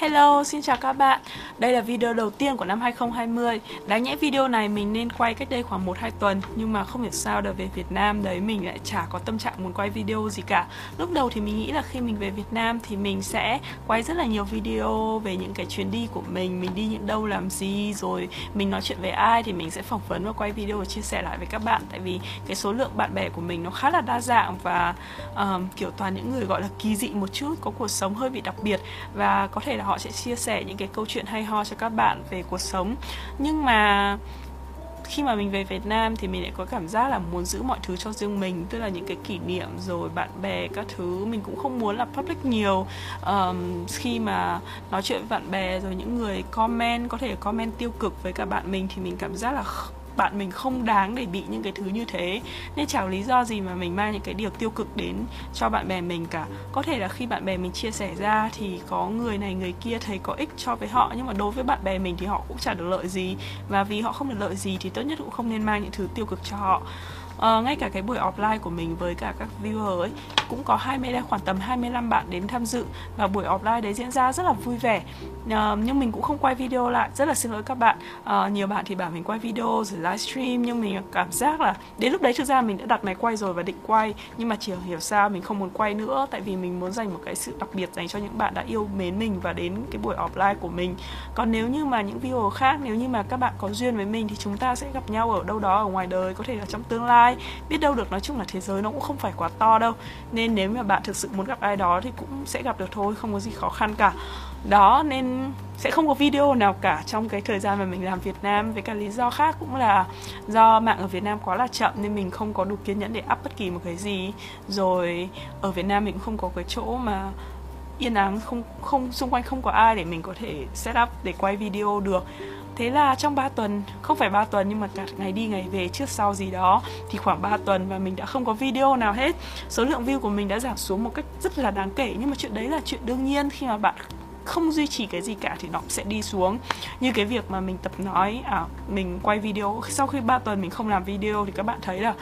Hello, xin chào các bạn. Đây là video đầu tiên của năm 2020. Đáng nhẽ video này mình nên quay cách đây khoảng 1-2 tuần Nhưng mà không hiểu sao đợt về Việt Nam đấy mình lại chả có tâm trạng muốn quay video gì cả. Lúc đầu thì mình nghĩ là khi mình về Việt Nam thì mình sẽ quay rất là nhiều video về những cái chuyến đi của mình Mình đi những đâu làm gì rồi mình nói chuyện với ai thì mình sẽ phỏng vấn và quay video và chia sẻ lại với các bạn. Tại vì cái số lượng bạn bè của mình nó khá là đa dạng và um, kiểu toàn những người gọi là kỳ dị một chút Có cuộc sống hơi bị đặc biệt. Và có thể là họ sẽ chia sẻ những cái câu chuyện hay ho cho các bạn về cuộc sống. Nhưng mà khi mà mình về Việt Nam thì mình lại có cảm giác là muốn giữ mọi thứ cho riêng mình tức là những cái kỷ niệm rồi bạn bè các thứ. Mình cũng không muốn là public nhiều. Um, khi mà nói chuyện với bạn bè rồi những người comment có thể comment tiêu cực với cả bạn mình thì mình cảm giác là bạn mình không đáng để bị những cái thứ như thế. Nên chẳng lý do gì mà mình mang những cái điều tiêu cực đến cho bạn bè mình cả. Có thể là khi bạn bè mình chia sẻ ra thì có người này, người kia thấy có ích cho với họ, nhưng mà đối với bạn bè mình thì họ cũng chả được lợi gì. Và vì họ không được lợi gì thì tốt nhất cũng không nên mang những thứ tiêu cực cho họ à, ngay cả cái buổi offline của mình với cả các viewer ấy cũng có 20 khoảng tầm 25 bạn đến tham dự. Và buổi offline đấy diễn ra rất là vui vẻ. À, nhưng mình cũng không quay video lại. Rất là xin lỗi các bạn. À, nhiều bạn thì bảo mình quay video rồi livestream nhưng mình cảm giác là đến lúc đấy thực ra mình đã đặt máy quay rồi và định quay. Nhưng mà chỉ hiểu sao mình không muốn quay nữa tại vì mình muốn dành một cái sự đặc biệt dành cho những bạn đã yêu mến mình và đến cái buổi offline của mình. Còn nếu như mà những video khác nếu như mà các bạn có duyên với mình thì chúng ta sẽ gặp nhau ở đâu đó ở ngoài đời có thể là trong tương lai ai biết đâu được, nói chung là thế giới nó cũng không phải quá to đâu. Nên nếu mà bạn thực sự muốn gặp ai đó thì cũng sẽ gặp được thôi, không có gì khó khăn cả. Đó, nên sẽ không có video nào cả trong cái thời gian mà mình làm Việt Nam. Với cả lý do khác cũng là do mạng ở Việt Nam quá là chậm, nên mình không có đủ kiên nhẫn để up bất kỳ một cái gì. Rồi, ở Việt Nam mình cũng không có cái chỗ mà yên ắng, không không, xung quanh không có ai để mình có thể set up để quay video được. Thế là trong 3 tuần, không phải 3 tuần nhưng mà cả ngày đi ngày về trước sau gì đó thì khoảng 3 tuần và mình đã không có video nào hết. Số lượng view của mình đã giảm xuống một cách rất là đáng kể nhưng mà chuyện đấy là chuyện đương nhiên khi mà bạn không duy trì cái gì cả thì nó sẽ đi xuống như cái việc mà mình tập nói à mình quay video sau khi 3 tuần mình không làm video thì các bạn thấy là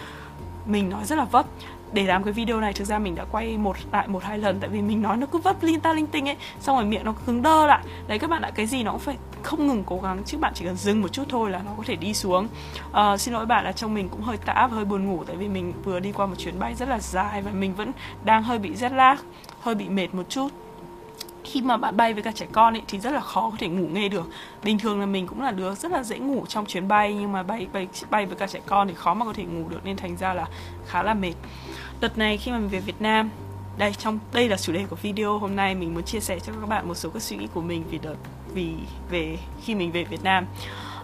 mình nói rất là vấp. Để làm cái video này thực ra mình đã quay một lại một hai lần tại vì mình nói nó cứ vấp linh ta linh tinh ấy xong rồi miệng nó cứng đơ lại. Đấy các bạn ạ cái gì nó cũng phải không ngừng cố gắng chứ bạn chỉ cần dừng một chút thôi là nó có thể đi xuống. À, xin lỗi bạn là trong mình cũng hơi tã và hơi buồn ngủ tại vì mình vừa đi qua một chuyến bay rất là dài và mình vẫn đang hơi bị jet lag hơi bị mệt một chút khi mà bạn bay với cả trẻ con ấy thì rất là khó có thể ngủ nghe được. Bình thường là mình cũng là đứa rất là dễ ngủ trong chuyến bay, nhưng mà bay bay bay với cả trẻ con thì khó mà có thể ngủ được, nên thành ra là khá là mệt. Đợt này khi mà mình về Việt Nam, đây, trong, đây là chủ đề của video hôm nay, mình muốn chia sẻ cho các bạn một số các suy nghĩ của mình vì đợt, vì, về khi mình về Việt Nam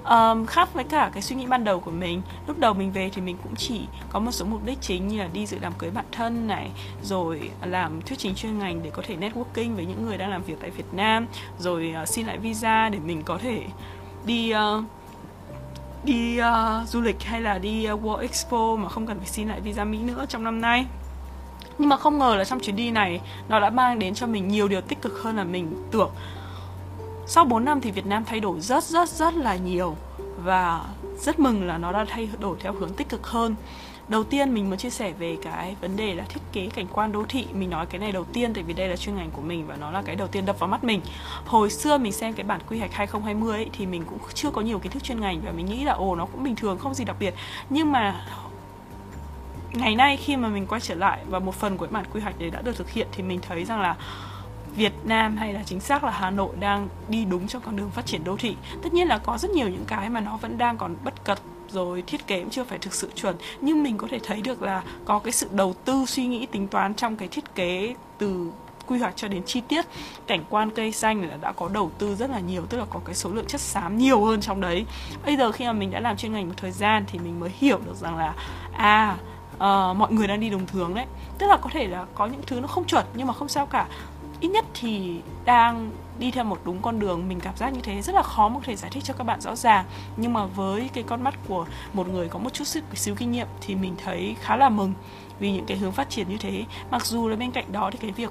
um, khác với cả cái suy nghĩ ban đầu của mình. Lúc đầu mình về thì mình cũng chỉ có một số mục đích chính như là đi dự đám cưới bạn thân này rồi ờ, làm thuyết trình chuyên ngành để có thể networking với những người đang làm việc tại Việt Nam rồi uh, xin lại visa để mình có thể đi uh, đi uh, du lịch hay là đi uh, World Expo mà không cần phải xin lại visa Mỹ nữa trong năm nay. Nhưng mà không ngờ là trong chuyến đi này nó đã mang đến cho mình nhiều điều tích cực hơn là mình tưởng sau 4 năm thì Việt Nam thay đổi rất rất rất là nhiều. Và rất mừng là nó đã thay đổi theo hướng tích cực hơn. Đầu tiên mình muốn chia sẻ về cái vấn đề là thiết kế cảnh quan đô thị. Mình nói cái này đầu tiên tại vì đây là chuyên ngành của mình và nó là cái đầu tiên đập vào mắt mình. Hồi xưa mình xem cái bản quy hoạch 2020 ấy, thì mình cũng chưa có nhiều kiến thức chuyên ngành và mình nghĩ là ồ nó cũng bình thường không gì đặc biệt. Nhưng mà ngày nay khi mà mình quay trở lại và một phần của bản quy hoạch đấy đã được thực hiện thì mình thấy rằng là Việt Nam hay là chính xác là Hà Nội đang đi đúng trong con đường phát triển đô thị. Tất nhiên là có rất nhiều những cái mà nó vẫn đang còn bất cập rồi thiết kế cũng chưa phải thực sự chuẩn. Nhưng mình có thể thấy được là có cái sự đầu tư suy nghĩ tính toán trong cái thiết kế từ quy hoạch cho đến chi tiết. Cảnh quan cây xanh là đã có đầu tư rất là nhiều tức là có cái số lượng chất xám nhiều hơn trong đấy. Bây giờ khi mà mình đã làm chuyên ngành một thời gian thì mình mới hiểu được rằng là à uh, mọi người đang đi đồng hướng đấy. Tức là có thể là có những thứ nó không chuẩn nhưng mà không sao cả ít nhất thì đang đi theo một đúng con đường. Mình cảm giác như thế rất là khó mà có thể giải thích cho các bạn rõ ràng. Nhưng mà với cái con mắt của một người có một chút xíu, xíu kinh nghiệm thì mình thấy khá là mừng vì những cái hướng phát triển như thế. Mặc dù là bên cạnh đó thì cái việc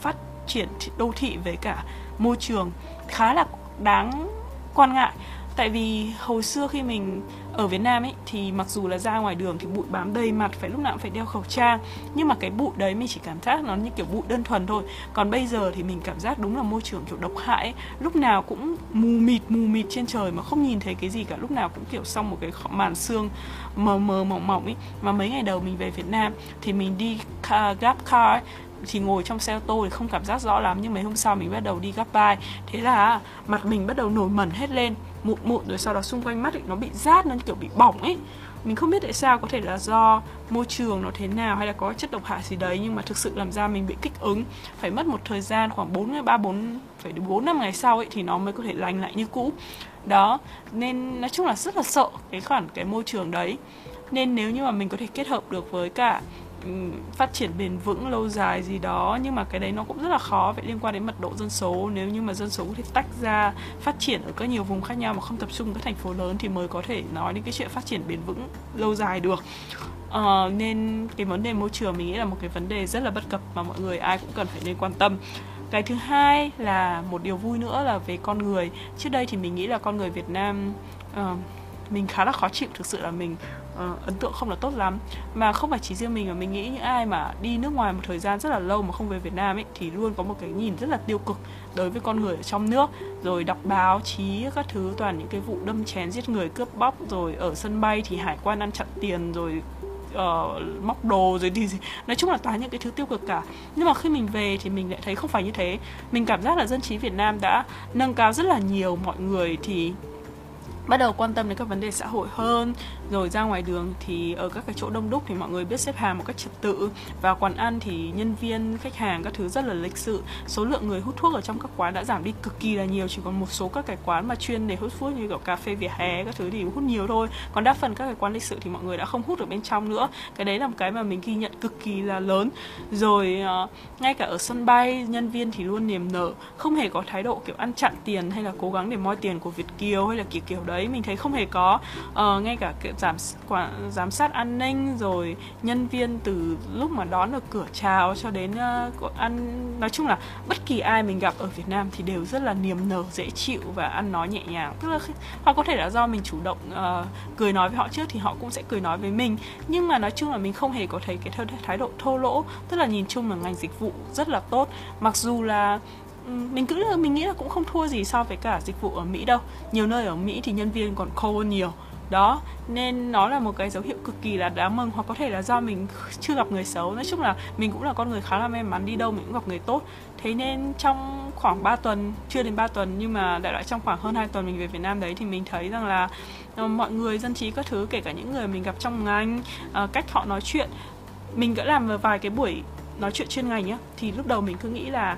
phát triển đô thị với cả môi trường khá là đáng quan ngại tại vì hồi xưa khi mình ở Việt Nam ấy thì mặc dù là ra ngoài đường thì bụi bám đầy mặt phải lúc nào cũng phải đeo khẩu trang. Nhưng mà cái bụi đấy mình chỉ cảm giác nó như kiểu bụi đơn thuần thôi. Còn bây giờ thì mình cảm giác đúng là môi trường kiểu độc hại ấy. lúc nào cũng mù mịt mù mịt trên trời mà không nhìn thấy cái gì cả. Lúc nào cũng kiểu xong một cái màn xương mờ mờ mỏng mỏng ấy. Mà mấy ngày đầu mình về Việt Nam thì mình đi car, grab car ấy, thì ngồi trong xe ô tô thì không cảm giác rõ lắm. Nhưng mấy hôm sau mình bắt đầu đi gấp vai thế là mặt mình bắt đầu nổi mẩn hết lên mụn mụn rồi sau đó xung quanh mắt ấy, nó bị rát nó kiểu bị bỏng ấy. Mình không biết tại sao có thể là do môi trường nó thế nào hay là có chất độc hại gì đấy nhưng mà thực sự làm ra mình bị kích ứng. Phải mất một thời gian khoảng 4 ngày 3 4 phải đến 4 năm ngày sau ấy thì nó mới có thể lành lại như cũ. Đó nên nói chung là rất là sợ cái khoản cái môi trường đấy. Nên nếu như mà mình có thể kết hợp được với cả phát triển bền vững lâu dài gì đó nhưng mà cái đấy nó cũng rất là khó vậy liên quan đến mật độ dân số. Nếu như mà dân số có thể tách ra phát triển ở các nhiều vùng khác nhau mà không tập trung các thành phố lớn thì mới có thể nói đến cái chuyện phát triển bền vững lâu dài được. Uh, nên cái vấn đề môi trường mình nghĩ là một cái vấn đề rất là bất cập mà mọi người ai cũng cần phải nên quan tâm. Cái thứ hai là một điều vui nữa là về con người. Trước đây thì mình nghĩ là con người việt nam uh, mình khá là khó chịu thực sự là mình uh, ấn tượng không là tốt lắm. Mà không phải chỉ riêng mình mà mình nghĩ những ai mà đi nước ngoài một thời gian rất là lâu mà không về Việt Nam ấy thì luôn có một cái nhìn rất là tiêu cực đối với con người ở trong nước. Rồi đọc báo chí các thứ toàn những cái vụ đâm chén giết người cướp bóc rồi ở sân bay thì hải quan ăn chặn tiền rồi uh, móc đồ rồi đi gì. Nói chung là toàn những cái thứ tiêu cực cả. Nhưng mà khi mình về thì mình lại thấy không phải như thế. Mình cảm giác là dân trí Việt Nam đã nâng cao rất là nhiều mọi người thì bắt đầu quan tâm đến các vấn đề xã hội hơn. Rồi ra ngoài đường thì ở các cái chỗ đông đúc thì mọi người biết xếp hàng một cách trật tự. Vào quán ăn thì nhân viên khách hàng các thứ rất là lịch sự. Số lượng người hút thuốc ở trong các quán đã giảm đi cực kỳ là nhiều. Chỉ còn một số các cái quán mà chuyên để hút thuốc như kiểu cà phê vỉa hè các thứ thì hút nhiều thôi. Còn đa phần các cái quán lịch sự thì mọi người đã không hút ở bên trong nữa. Cái đấy là một cái mà mình ghi nhận cực kỳ là lớn. Rồi uh, ngay cả ở sân bay nhân viên thì luôn niềm nở. Không hề có thái độ kiểu ăn chặn tiền hay là cố gắng để moi tiền của Việt kiều hay là kiểu kiểu đấy mình thấy không hề có. Uh, ngay cả giám quả, giám sát an ninh rồi nhân viên từ lúc mà đón ở cửa chào cho đến uh, ăn nói chung là bất kỳ ai mình gặp ở Việt Nam thì đều rất là niềm nở dễ chịu và ăn nói nhẹ nhàng. Tức là hoặc có thể là do mình chủ động uh, cười nói với họ trước thì họ cũng sẽ cười nói với mình. Nhưng mà nói chung là mình không hề có thấy cái thái độ thô lỗ. Tức là nhìn chung là ngành dịch vụ rất là tốt. Mặc dù là Ừ, mình cứ mình nghĩ là cũng không thua gì so với cả dịch vụ ở Mỹ đâu. Nhiều nơi ở Mỹ thì nhân viên còn khô hơn nhiều. Đó, nên nó là một cái dấu hiệu cực kỳ là đáng mừng hoặc có thể là do mình chưa gặp người xấu. Nói chung là mình cũng là con người khá là may mắn, đi đâu mình cũng gặp người tốt. Thế nên trong khoảng 3 tuần, chưa đến 3 tuần, nhưng mà đại loại trong khoảng hơn 2 tuần mình về Việt Nam đấy thì mình thấy rằng là ờ, mọi người, dân trí các thứ, kể cả những người mình gặp trong ngành ờ, cách họ nói chuyện, mình đã làm vài cái buổi nói chuyện chuyên ngành á, thì lúc đầu mình cứ nghĩ là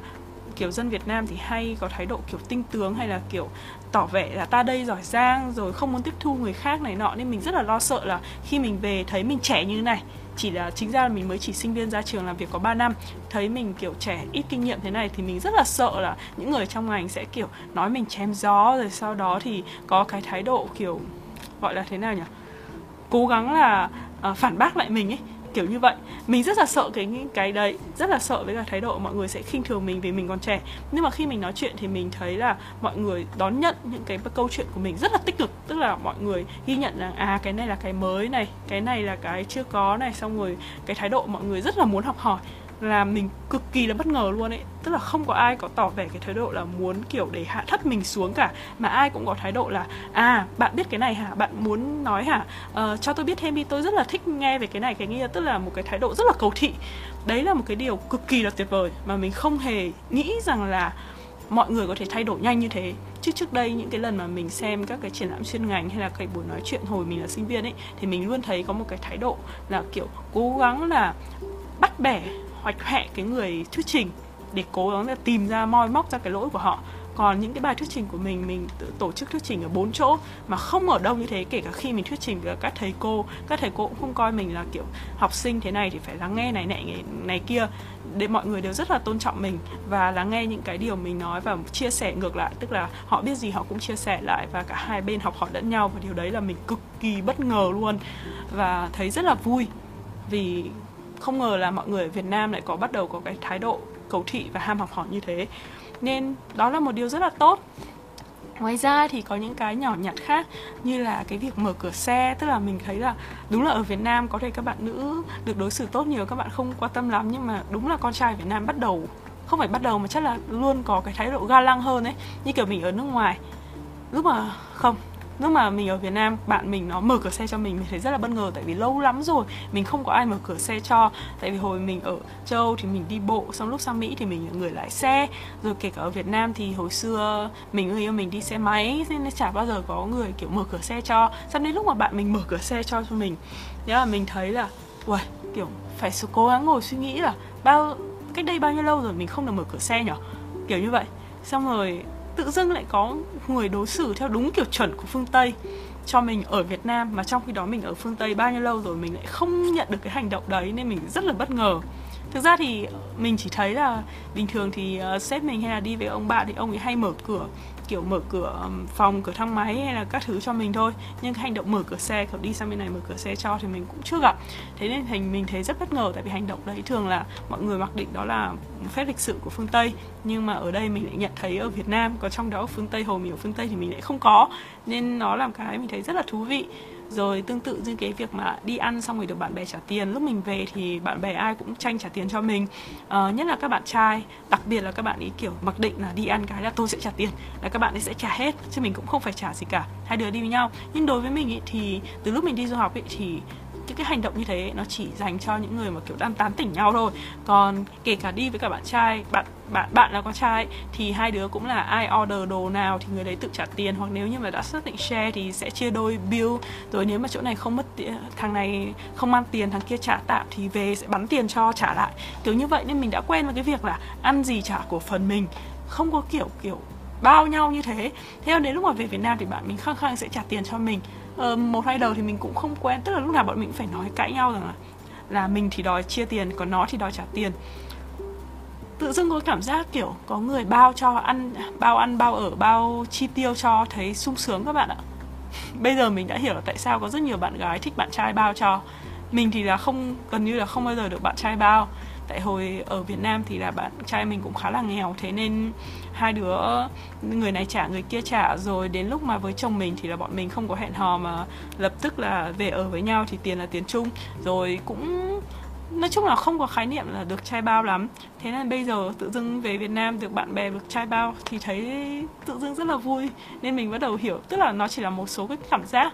kiểu dân Việt Nam thì hay có thái độ kiểu tinh tướng hay là kiểu tỏ vẻ là ta đây giỏi giang rồi không muốn tiếp thu người khác này nọ. Nên mình rất là lo sợ là khi mình về thấy mình trẻ như này chỉ là chính ra là mình mới chỉ sinh viên ra trường làm việc có 3 năm thấy mình kiểu trẻ ít kinh nghiệm thế này thì mình rất là sợ là những người trong ngành sẽ kiểu nói mình chém gió rồi sau đó thì có cái thái độ kiểu gọi là thế nào nhỉ cố gắng là uh, phản bác lại mình ấy kiểu như vậy. Mình rất là sợ cái cái đấy, rất là sợ với cả thái độ mọi người sẽ khinh thường mình vì mình còn trẻ. Nhưng mà khi mình nói chuyện thì mình thấy là mọi người đón nhận những cái câu chuyện của mình rất là tích cực. Tức là mọi người ghi nhận rằng à cái này là cái mới này, cái này là cái chưa có này, xong rồi cái thái độ mọi người rất là muốn học hỏi là mình cực kỳ là bất ngờ luôn ấy. Tức là không có ai có tỏ vẻ cái thái độ là muốn kiểu để hạ thấp mình xuống cả. Mà ai cũng có thái độ là à bạn biết cái này hả? Bạn muốn nói hả? Ờ, cho tôi biết thêm đi tôi rất là thích nghe về cái này cái kia. Tức là một cái thái độ rất là cầu thị. Đấy là một cái điều cực kỳ là tuyệt vời mà mình không hề nghĩ rằng là mọi người có thể thay đổi nhanh như thế. Chứ trước đây những cái lần mà mình xem các cái triển lãm chuyên ngành hay là cái buổi nói chuyện hồi mình là sinh viên ấy thì mình luôn thấy có một cái thái độ là kiểu cố gắng là bắt bẻ hoạch hẹ cái người thuyết trình để cố gắng là tìm ra moi móc ra cái lỗi của họ. Còn những cái bài thuyết trình của mình mình tự tổ chức thuyết trình ở bốn chỗ mà không ở đông như thế, kể cả khi mình thuyết trình với các thầy cô. Các thầy cô cũng không coi mình là kiểu học sinh thế này thì phải lắng nghe này này này kia. Để mọi người đều rất là tôn trọng mình và lắng nghe những cái điều mình nói và chia sẻ ngược lại. Tức là họ biết gì họ cũng chia sẻ lại và cả hai bên học hỏi lẫn nhau và điều đấy là mình cực kỳ bất ngờ luôn và thấy rất là vui vì không ngờ là mọi người ở Việt Nam lại có bắt đầu có cái thái độ cầu thị và ham học hỏi như thế. Nên đó là một điều rất là tốt. Ngoài ra thì có những cái nhỏ nhặt khác như là cái việc mở cửa xe, tức là mình thấy là đúng là ở Việt Nam có thể các bạn nữ được đối xử tốt nhiều, các bạn không quan tâm lắm, nhưng mà đúng là con trai Việt Nam bắt đầu, không phải bắt đầu mà chắc là luôn có cái thái độ ga lăng hơn ấy, như kiểu mình ở nước ngoài. Lúc mà, không lúc mà mình ở Việt Nam, bạn mình nó mở cửa xe cho mình mình thấy rất là bất ngờ tại vì lâu lắm rồi mình không có ai mở cửa xe cho. Tại vì hồi mình ở châu Âu thì mình đi bộ, xong lúc sang Mỹ thì mình là người lái xe. Rồi kể cả ở Việt Nam thì hồi xưa mình người yêu mình đi xe máy nên chả bao giờ có người, kiểu, mở cửa xe cho. Xong đến lúc mà bạn mình mở cửa xe cho cho mình thế là mình thấy là, uầy, kiểu, phải cố gắng ngồi suy nghĩ là bao, cách đây bao nhiêu lâu rồi mình không được mở cửa xe nhở? Kiểu như vậy. Xong rồi tự dưng lại có người đối xử theo đúng kiểu chuẩn của phương Tây cho mình ở Việt Nam mà trong khi đó mình ở phương Tây bao nhiêu lâu rồi mình lại không nhận được cái hành động đấy nên mình rất là bất ngờ thực ra thì mình chỉ thấy là bình thường thì uh, sếp mình hay là đi với ông bạn thì ông ấy hay mở cửa kiểu mở cửa phòng cửa thang máy hay là các thứ cho mình thôi. Nhưng cái hành động mở cửa xe kiểu đi sang bên này mở cửa xe cho thì mình cũng chưa gặp. Thế nên thành mình thấy rất bất ngờ tại vì hành động đấy thường là mọi người mặc định đó là phép lịch sự của phương tây. Nhưng mà ở đây mình lại nhận thấy ở việt nam có trong đó ở phương tây hồ mình ở phương tây thì mình lại không có. Nên nó làm cái mình thấy rất là thú vị rồi tương tự như cái việc mà đi ăn xong rồi được bạn bè trả tiền. Lúc mình về thì bạn bè ai cũng tranh trả tiền cho mình. Uh, nhất là các bạn trai đặc biệt là các bạn ý kiểu mặc định là đi ăn cái là tôi sẽ trả tiền là các bạn ấy sẽ trả hết chứ mình cũng không phải trả gì cả. Hai đứa đi với nhau. Nhưng đối với mình ý, thì từ lúc mình đi du học ý, thì những cái hành động như thế, nó chỉ dành cho những người mà kiểu đang tán tỉnh nhau thôi. Còn kể cả đi với cả bạn trai, bạn bạn bạn là con trai, thì hai đứa cũng là ai order đồ nào thì người đấy tự trả tiền. Hoặc nếu như mà đã xác định share thì sẽ chia đôi bill. Rồi nếu mà chỗ này không mất tiền thằng này không mang tiền, thằng kia trả tạm thì về sẽ bắn tiền cho, trả lại. Kiểu như vậy nên mình đã quen với cái việc là ăn gì trả của phần mình. Không có kiểu kiểu bao nhau như thế. Thế nên đến lúc mà về Việt Nam thì bạn mình khăng khăng sẽ trả tiền cho mình uh, một hai đầu thì mình cũng không quen tức là lúc nào bọn mình cũng phải nói cãi nhau rằng là là mình thì đòi chia tiền còn nó thì đòi trả tiền. Tự dưng có cảm giác kiểu có người bao cho ăn bao ăn bao ở bao chi tiêu cho thấy sung sướng các bạn ạ. Bây giờ mình đã hiểu là tại sao có rất nhiều bạn gái thích bạn trai bao cho. Mình thì là không gần như là không bao giờ được bạn trai bao tại hồi ở Việt Nam thì là bạn trai mình cũng khá là nghèo, thế nên hai đứa, người này trả, người kia trả. Rồi đến lúc mà với chồng mình thì là bọn mình không có hẹn hò mà lập tức là về ở với nhau thì tiền là tiền chung. Rồi cũng, nói chung là không có khái niệm là được trai bao lắm. Thế nên bây giờ tự dưng về Việt Nam được bạn bè được trai bao thì thấy tự dưng rất là vui. Nên mình bắt đầu hiểu, tức là nó chỉ là một số cái cảm giác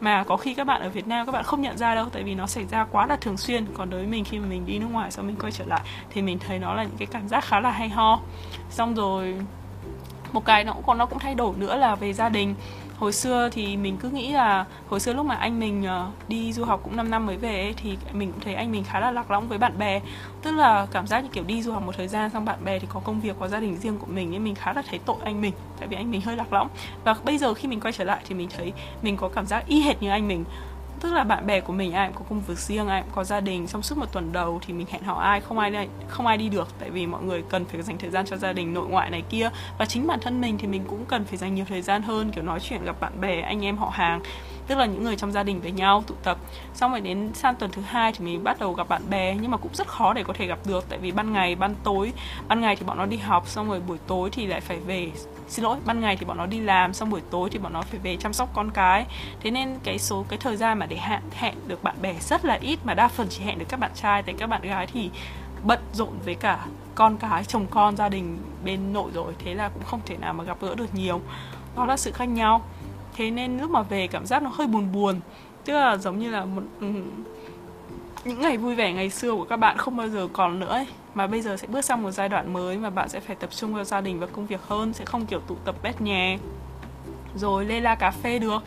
mà có khi các bạn ở Việt Nam các bạn không nhận ra đâu, tại vì nó xảy ra quá là thường xuyên. Còn đối với mình, khi mà mình đi nước ngoài sau mình quay trở lại, thì mình thấy nó là những cái cảm giác khá là hay ho. Xong rồi, một cái nó cũng còn nó cũng thay đổi nữa là về gia đình hồi xưa thì mình cứ nghĩ là hồi xưa lúc mà anh mình ờ, đi du học cũng 5 năm mới về ấy, thì mình cũng thấy anh mình khá là lạc lõng với bạn bè. Tức là cảm giác như kiểu đi du học một thời gian xong bạn bè thì có công việc có gia đình riêng của mình nên mình khá là thấy tội anh mình tại vì anh mình hơi lạc lõng. Và bây giờ khi mình quay trở lại thì mình thấy mình có cảm giác y hệt như anh mình tức là bạn bè của mình ai cũng có công việc riêng ai cũng có gia đình. Trong suốt một tuần đầu thì mình hẹn hò ai không ai đi, không ai đi được. Tại vì mọi người cần phải dành thời gian cho gia đình nội ngoại này kia. Và chính bản thân mình thì mình cũng cần phải dành nhiều thời gian hơn kiểu nói chuyện gặp bạn bè anh em họ hàng. Tức là những người trong gia đình với nhau tụ tập. Xong rồi đến sang tuần thứ hai thì mình bắt đầu gặp bạn bè nhưng mà cũng rất khó để có thể gặp được. Tại vì ban ngày ban tối ban ngày thì bọn nó đi học xong rồi buổi tối thì lại phải về xin lỗi, ban ngày thì bọn nó đi làm, xong buổi tối thì bọn nó phải về chăm sóc con cái. Thế nên cái số, cái thời gian mà để hẹn hẹn được bạn bè rất là ít, mà đa phần chỉ hẹn được các bạn trai. Tại các bạn gái thì bận rộn với cả con cái, chồng con, gia đình bên nội rồi. Thế là cũng không thể nào mà gặp gỡ được nhiều. Đó là sự khác nhau. Thế nên lúc mà về cảm giác nó hơi buồn buồn. Tức là giống như là một ừ, những ngày vui vẻ ngày xưa của các bạn không bao giờ còn nữa ấy mà bây giờ sẽ bước sang một giai đoạn mới mà bạn sẽ phải tập trung vào gia đình và công việc hơn sẽ không kiểu tụ tập bét nhè rồi lê la cà phê được.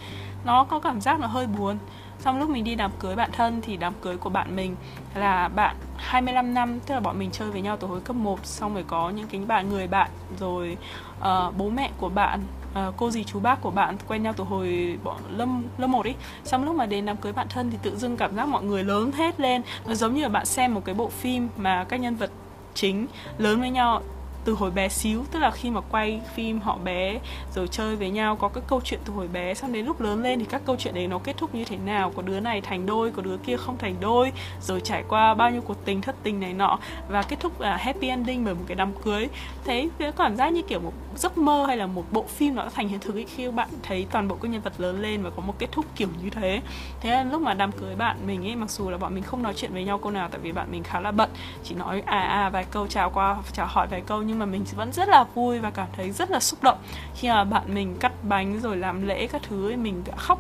Nó có cảm giác nó hơi buồn. Xong lúc mình đi đám cưới bạn thân thì đám cưới của bạn mình là bạn 25 năm tức là bọn mình chơi với nhau từ hồi cấp 1 xong rồi có những cái bạn người bạn rồi uh, bố mẹ của bạn uh, cô dì chú bác của bạn quen nhau từ hồi bọn lâm lớp một ấy xong lúc mà đến đám cưới bạn thân thì tự dưng cảm giác mọi người lớn hết lên. Nó giống như là bạn xem một cái bộ phim mà các nhân vật chính lớn với nhau từ hồi bé xíu, tức là khi mà quay phim họ bé rồi chơi với nhau, có các câu chuyện từ hồi bé, xong đến lúc lớn lên thì các câu chuyện đấy nó kết thúc như thế nào? Có đứa này thành đôi, có đứa kia không thành đôi, rồi trải qua bao nhiêu cuộc tình thất tình này nọ và kết thúc là happy ending bởi một cái đám cưới. Thế cảm giác như kiểu một giấc mơ hay là một bộ phim nó thành hiện thực ấy khi bạn thấy toàn bộ các nhân vật lớn lên và có một kết thúc kiểu như thế. Thế là lúc mà đám cưới bạn mình ấy, mặc dù là bọn mình không nói chuyện với nhau câu nào, tại vì bạn mình khá là bận, chỉ nói à à vài câu, chào qua, chào hỏi vài câu nhưng mà mình vẫn rất là vui và cảm thấy rất là xúc động khi mà bạn mình cắt bánh rồi làm lễ các thứ ấy, mình đã khóc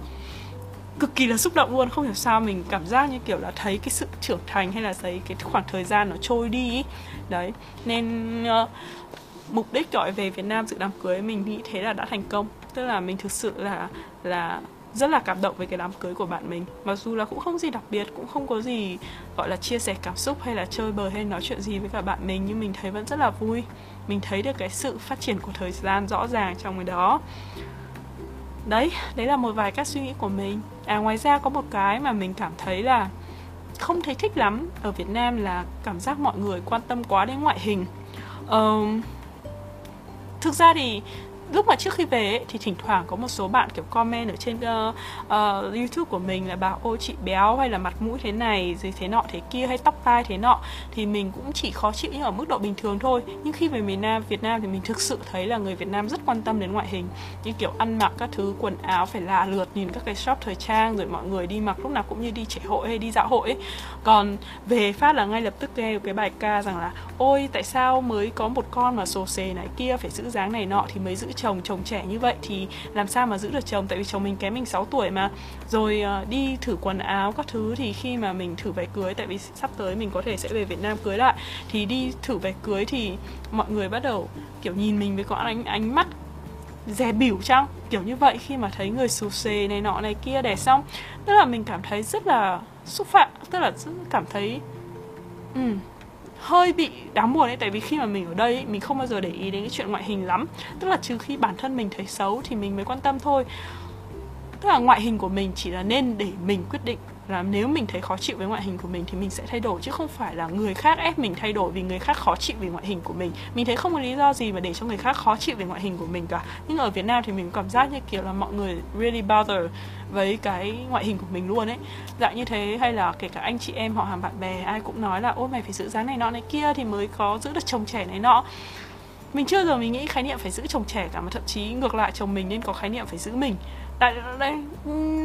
cực kỳ là xúc động luôn không hiểu sao mình cảm giác như kiểu là thấy cái sự trưởng thành hay là thấy cái khoảng thời gian nó trôi đi ý. đấy nên uh, mục đích gọi về Việt Nam dự đám cưới mình nghĩ thế là đã thành công tức là mình thực sự là là rất là cảm động với cái đám cưới của bạn mình. Mặc dù là cũng không gì đặc biệt cũng không có gì gọi là chia sẻ cảm xúc hay là chơi bời hay nói chuyện gì với cả bạn mình nhưng mình thấy vẫn rất là vui. Mình thấy được cái sự phát triển của thời gian rõ ràng trong cái đó. Đấy đấy là một vài các suy nghĩ của mình. À ngoài ra có một cái mà mình cảm thấy là không thấy thích lắm ở Việt Nam là cảm giác mọi người quan tâm quá đến ngoại hình. Um, thực ra thì lúc mà trước khi về ấy, thì thỉnh thoảng có một số bạn kiểu comment ở trên uh, uh, YouTube của mình là bảo ôi chị béo hay là mặt mũi thế này gì thế nọ thế kia hay tóc tai thế nọ. Thì mình cũng chỉ khó chịu nhưng ở mức độ bình thường thôi. Nhưng khi về miền Nam Việt Nam thì mình thực sự thấy là người Việt Nam rất quan tâm đến ngoại hình. Như kiểu ăn mặc các thứ quần áo phải là lượt nhìn các cái shop thời trang rồi mọi người đi mặc lúc nào cũng như đi trẻ hội hay đi dạo hội ấy. còn về phát là ngay lập tức nghe cái bài ca rằng là ôi tại sao mới có một con mà sồ xề này kia phải giữ dáng này nọ thì mới giữ chồng chồng trẻ như vậy thì làm sao mà giữ được chồng? Tại vì chồng mình kém mình 6 tuổi mà. Rồi uh, đi thử quần áo các thứ thì khi mà mình thử váy cưới tại vì sắp tới mình có thể sẽ về Việt Nam cưới lại thì đi thử váy cưới thì mọi người bắt đầu kiểu nhìn mình với có ánh ánh mắt dè bỉu chăng? Kiểu như vậy khi mà thấy người xù xề này nọ này kia để xong. Tức là mình cảm thấy rất là xúc phạm tức là cảm thấy ừ hơi bị đáng buồn ấy tại vì khi mà mình ở đây ấy, mình không bao giờ để ý đến cái chuyện ngoại hình lắm. Tức là trừ khi bản thân mình thấy xấu thì mình mới quan tâm thôi. Tức là ngoại hình của mình chỉ là nên để mình quyết định là nếu mình thấy khó chịu với ngoại hình của mình thì mình sẽ thay đổi chứ không phải là người khác ép mình thay đổi vì người khác khó chịu vì ngoại hình của mình. Mình thấy không có lý do gì mà để cho người khác khó chịu về ngoại hình của mình cả. Nhưng ở Việt Nam thì mình cảm giác như kiểu là mọi người really bother với cái ngoại hình của mình luôn ấy. Dạng như thế hay là kể cả anh chị em họ hàng bạn bè, ai cũng nói là, ôi, mày phải giữ dáng này nọ này kia thì mới có giữ được chồng trẻ này nọ. Mình chưa giờ mình nghĩ khái niệm phải giữ chồng trẻ cả, mà thậm chí ngược lại chồng mình nên có khái niệm phải giữ mình. Tại đây,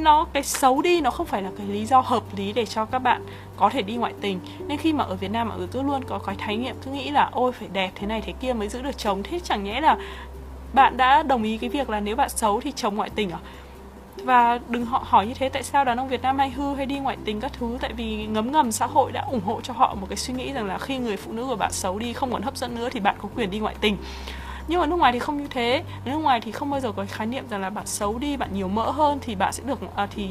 nó cái xấu đi, nó không phải là cái lý do hợp lý để cho các bạn có thể đi ngoại tình. Nên khi mà ở Việt Nam mọi người ừ, cứ luôn có cái thái niệm cứ nghĩ là, ôi, phải đẹp thế này thế kia mới giữ được chồng. Thế chẳng nhẽ là bạn đã đồng ý cái việc là nếu bạn xấu thì chồng ngoại tình à? Và đừng họ hỏi như thế tại sao đàn ông Việt Nam hay hư hay đi ngoại tình các thứ? Tại vì ngấm ngầm xã hội đã ủng hộ cho họ một cái suy nghĩ rằng là khi người phụ nữ của bạn xấu đi không còn hấp dẫn nữa thì bạn có quyền đi ngoại tình. Nhưng mà nước ngoài thì không như thế. Nước ngoài thì không bao giờ có khái niệm rằng là bạn xấu đi bạn nhiều mỡ hơn thì bạn sẽ được à, thì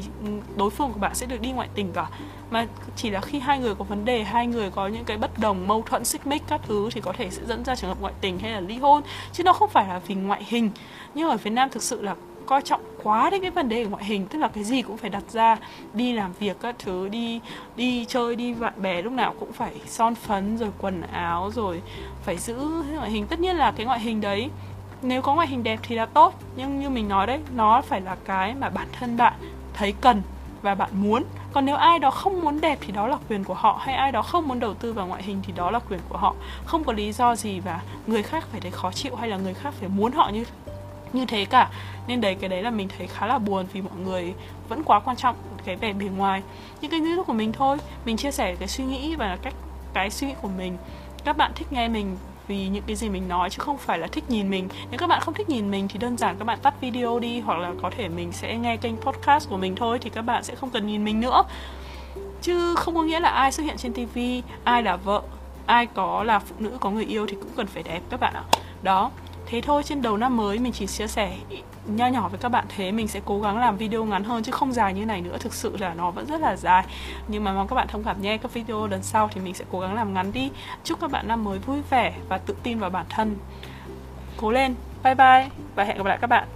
đối phương của bạn sẽ được đi ngoại tình cả. Mà chỉ là khi hai người có vấn đề hai người có những cái bất đồng mâu thuẫn xích mích các thứ thì có thể sẽ dẫn ra trường hợp ngoại tình hay là ly hôn. Chứ nó không phải là vì ngoại hình. Nhưng ở Việt Nam thực sự là coi trọng quá đến cái vấn đề ngoại hình, tức là cái gì cũng phải đặt ra, đi làm việc các thứ, đi đi chơi, đi bạn bè lúc nào cũng phải son phấn, rồi quần áo, rồi phải giữ ngoại hình. Tất nhiên là cái ngoại hình đấy, nếu có ngoại hình đẹp thì là tốt, nhưng như mình nói đấy, nó phải là cái mà bản thân bạn thấy cần và bạn muốn. Còn nếu ai đó không muốn đẹp thì đó là quyền của họ, hay ai đó không muốn đầu tư vào ngoại hình thì đó là quyền của họ. Không có lý do gì và người khác phải thấy khó chịu hay là người khác phải muốn họ như như thế cả. Nên đấy, cái đấy là mình thấy khá là buồn vì mọi người vẫn quá quan trọng cái vẻ bề ngoài. Những cái nghĩ của mình thôi. Mình chia sẻ cái suy nghĩ và cách, cái suy nghĩ của mình. Các bạn thích nghe mình vì những cái gì mình nói chứ không phải là thích nhìn mình. Nếu các bạn không thích nhìn mình thì đơn giản các bạn tắt video đi hoặc là có thể mình sẽ nghe kênh podcast của mình thôi thì các bạn sẽ không cần nhìn mình nữa. Chứ không có nghĩa là ai xuất hiện trên tivi ai là vợ, ai có là phụ nữ có người yêu thì cũng cần phải đẹp các bạn ạ. Đó thế thôi, trên đầu năm mới mình chỉ chia sẻ nho nhỏ với các bạn. Thế mình sẽ cố gắng làm video ngắn hơn chứ không dài như này nữa. Thực sự là nó vẫn rất là dài. Nhưng mà mong các bạn thông cảm nhé. Các video lần sau thì mình sẽ cố gắng làm ngắn đi. Chúc các bạn năm mới vui vẻ và tự tin vào bản thân. Cố lên. Bye bye và hẹn gặp lại các bạn.